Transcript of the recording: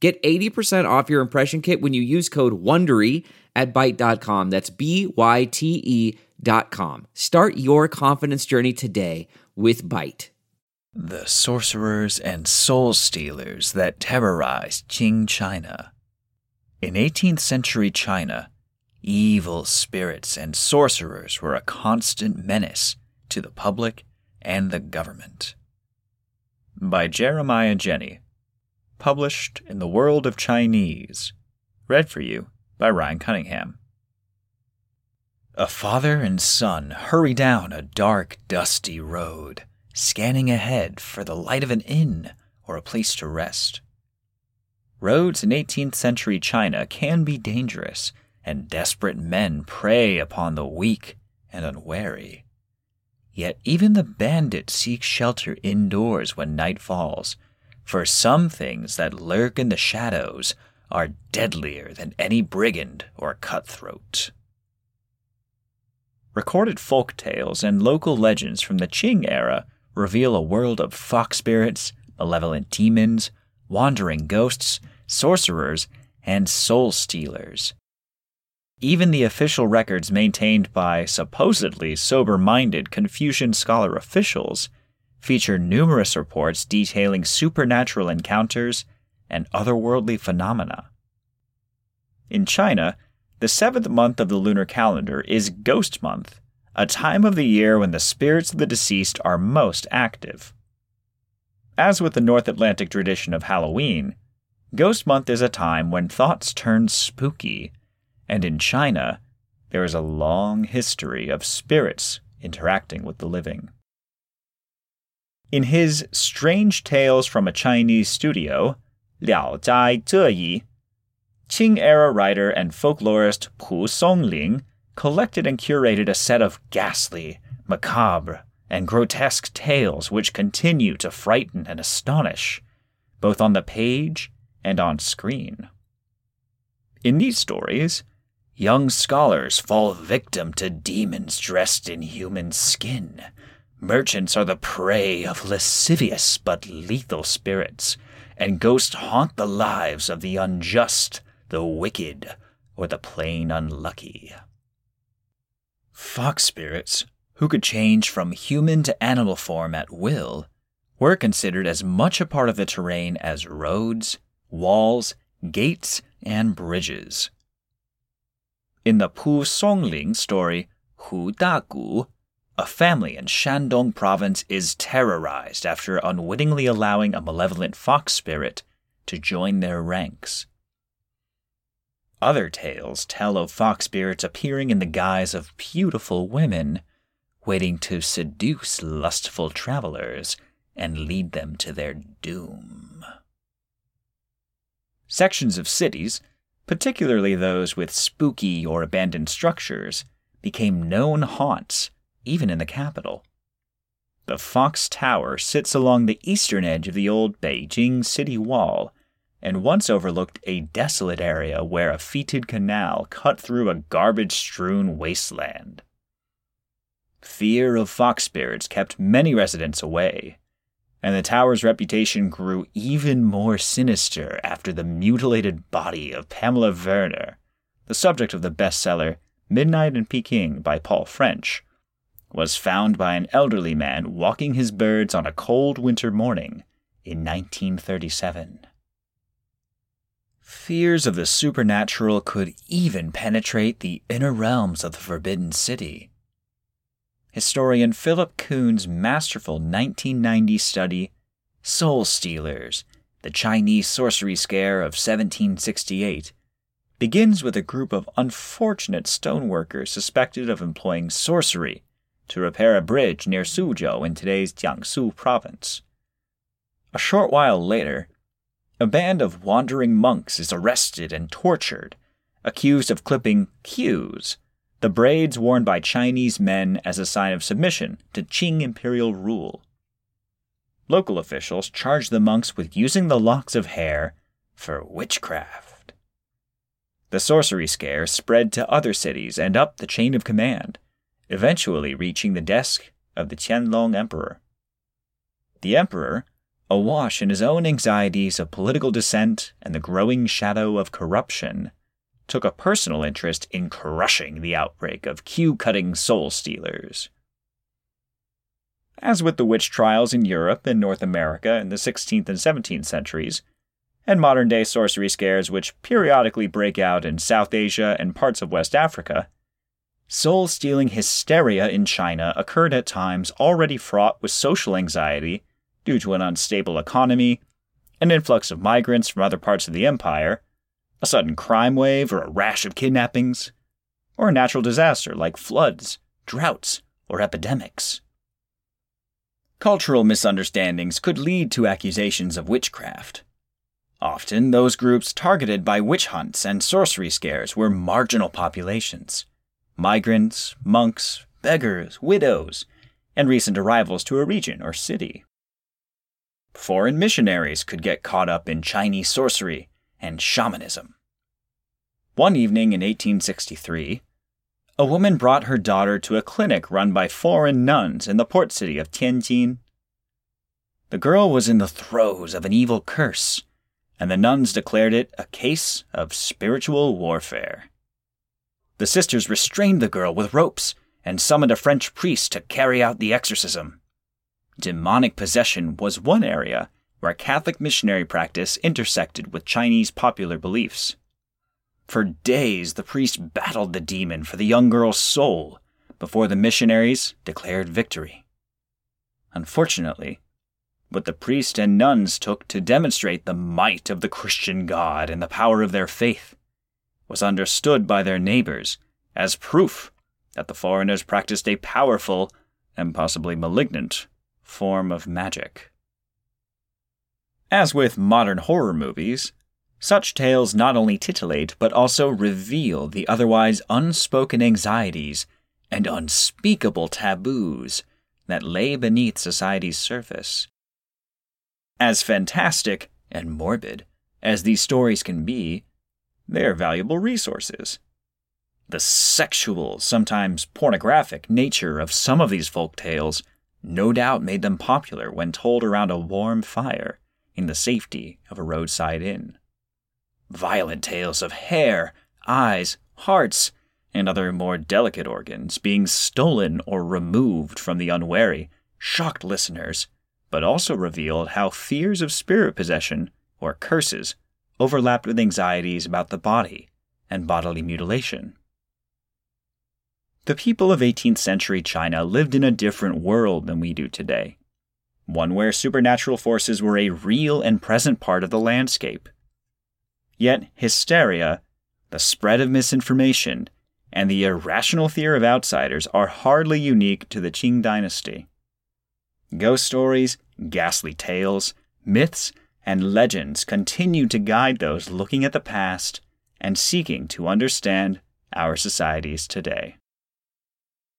Get 80% off your impression kit when you use code WONDERY at Byte.com. That's B-Y-T-E dot com. Start your confidence journey today with Byte. The sorcerers and soul stealers that terrorized Qing China. In 18th century China, evil spirits and sorcerers were a constant menace to the public and the government. By Jeremiah Jenne published in The World of Chinese. Read for you by Ryan Cunningham. A father and son hurry down a dark, dusty road, scanning ahead for the light of an inn or a place to rest. Roads in 18th century China can be dangerous, and desperate men prey upon the weak and unwary. Yet even the bandit seeks shelter indoors when night falls for some things that lurk in the shadows are deadlier than any brigand or cutthroat. Recorded folk tales and local legends from the Qing era reveal a world of fox spirits, malevolent demons, wandering ghosts, sorcerers, and soul stealers. Even the official records maintained by supposedly sober minded Confucian scholar officials feature numerous reports detailing supernatural encounters and otherworldly phenomena. In China, the seventh month of the lunar calendar is Ghost Month, a time of the year when the spirits of the deceased are most active. As with the North Atlantic tradition of Halloween, Ghost Month is a time when thoughts turn spooky, and in China, there is a long history of spirits interacting with the living. In his Strange Tales from a Chinese Studio, Liaozhai Zhiyi, Qing era writer and folklorist Pu Songling collected and curated a set of ghastly, macabre, and grotesque tales which continue to frighten and astonish, both on the page and on screen. In these stories, young scholars fall victim to demons dressed in human skin Merchants are the prey of lascivious but lethal spirits, and ghosts haunt the lives of the unjust, the wicked, or the plain unlucky. Fox spirits, who could change from human to animal form at will, were considered as much a part of the terrain as roads, walls, gates, and bridges. In the Pu Songling story, Hu Da Gu, a family in Shandong province is terrorized after unwittingly allowing a malevolent fox spirit to join their ranks. Other tales tell of fox spirits appearing in the guise of beautiful women, waiting to seduce lustful travelers and lead them to their doom. Sections of cities, particularly those with spooky or abandoned structures, became known haunts even in the capital. The Fox Tower sits along the eastern edge of the old Beijing city wall and once overlooked a desolate area where a fetid canal cut through a garbage strewn wasteland. Fear of fox spirits kept many residents away, and the tower's reputation grew even more sinister after the mutilated body of Pamela Werner, the subject of the bestseller Midnight in Peking by Paul French, was found by an elderly man walking his birds on a cold winter morning in 1937. Fears of the supernatural could even penetrate the inner realms of the Forbidden City. Historian Philip Kuhn's masterful 1990 study, Soul Stealers The Chinese Sorcery Scare of 1768, begins with a group of unfortunate stoneworkers suspected of employing sorcery to repair a bridge near Suzhou in today's Jiangsu province. A short while later, a band of wandering monks is arrested and tortured, accused of clipping queues, the braids worn by Chinese men as a sign of submission to Qing imperial rule. Local officials charge the monks with using the locks of hair for witchcraft. The sorcery scare spread to other cities and up the chain of command, eventually reaching the desk of the Qianlong Emperor. The Emperor, awash in his own anxieties of political dissent and the growing shadow of corruption, took a personal interest in crushing the outbreak of queue cutting soul stealers. As with the witch trials in Europe and North America in the 16th and 17th centuries, and modern day sorcery scares which periodically break out in South Asia and parts of West Africa, soul stealing hysteria in China occurred at times already fraught with social anxiety due to an unstable economy, an influx of migrants from other parts of the empire, a sudden crime wave or a rash of kidnappings, or a natural disaster like floods, droughts, or epidemics. Cultural misunderstandings could lead to accusations of witchcraft. Often, those groups targeted by witch hunts and sorcery scares were marginal populations migrants, monks, beggars, widows, and recent arrivals to a region or city. Foreign missionaries could get caught up in Chinese sorcery and shamanism. One evening in 1863, a woman brought her daughter to a clinic run by foreign nuns in the port city of Tianjin. The girl was in the throes of an evil curse, and the nuns declared it a case of spiritual warfare. The sisters restrained the girl with ropes and summoned a French priest to carry out the exorcism. Demonic possession was one area where Catholic missionary practice intersected with Chinese popular beliefs. For days, the priest battled the demon for the young girl's soul before the missionaries declared victory. Unfortunately, what the priest and nuns took to demonstrate the might of the Christian God and the power of their faith was understood by their neighbors as proof that the foreigners practiced a powerful and possibly malignant form of magic. As with modern horror movies, such tales not only titillate but also reveal the otherwise unspoken anxieties and unspeakable taboos that lay beneath society's surface. As fantastic and morbid as these stories can be, they are valuable resources. The sexual, sometimes pornographic nature of some of these folk tales no doubt made them popular when told around a warm fire in the safety of a roadside inn. Violent tales of hair, eyes, hearts, and other more delicate organs being stolen or removed from the unwary shocked listeners, but also revealed how fears of spirit possession or curses overlapped with anxieties about the body and bodily mutilation. The people of 18th century China lived in a different world than we do today one where supernatural forces were a real and present part of the landscape. Yet hysteria, the spread of misinformation, and the irrational fear of outsiders are hardly unique to the Qing dynasty. Ghost stories, ghastly tales, myths, and legends continue to guide those looking at the past and seeking to understand our societies today.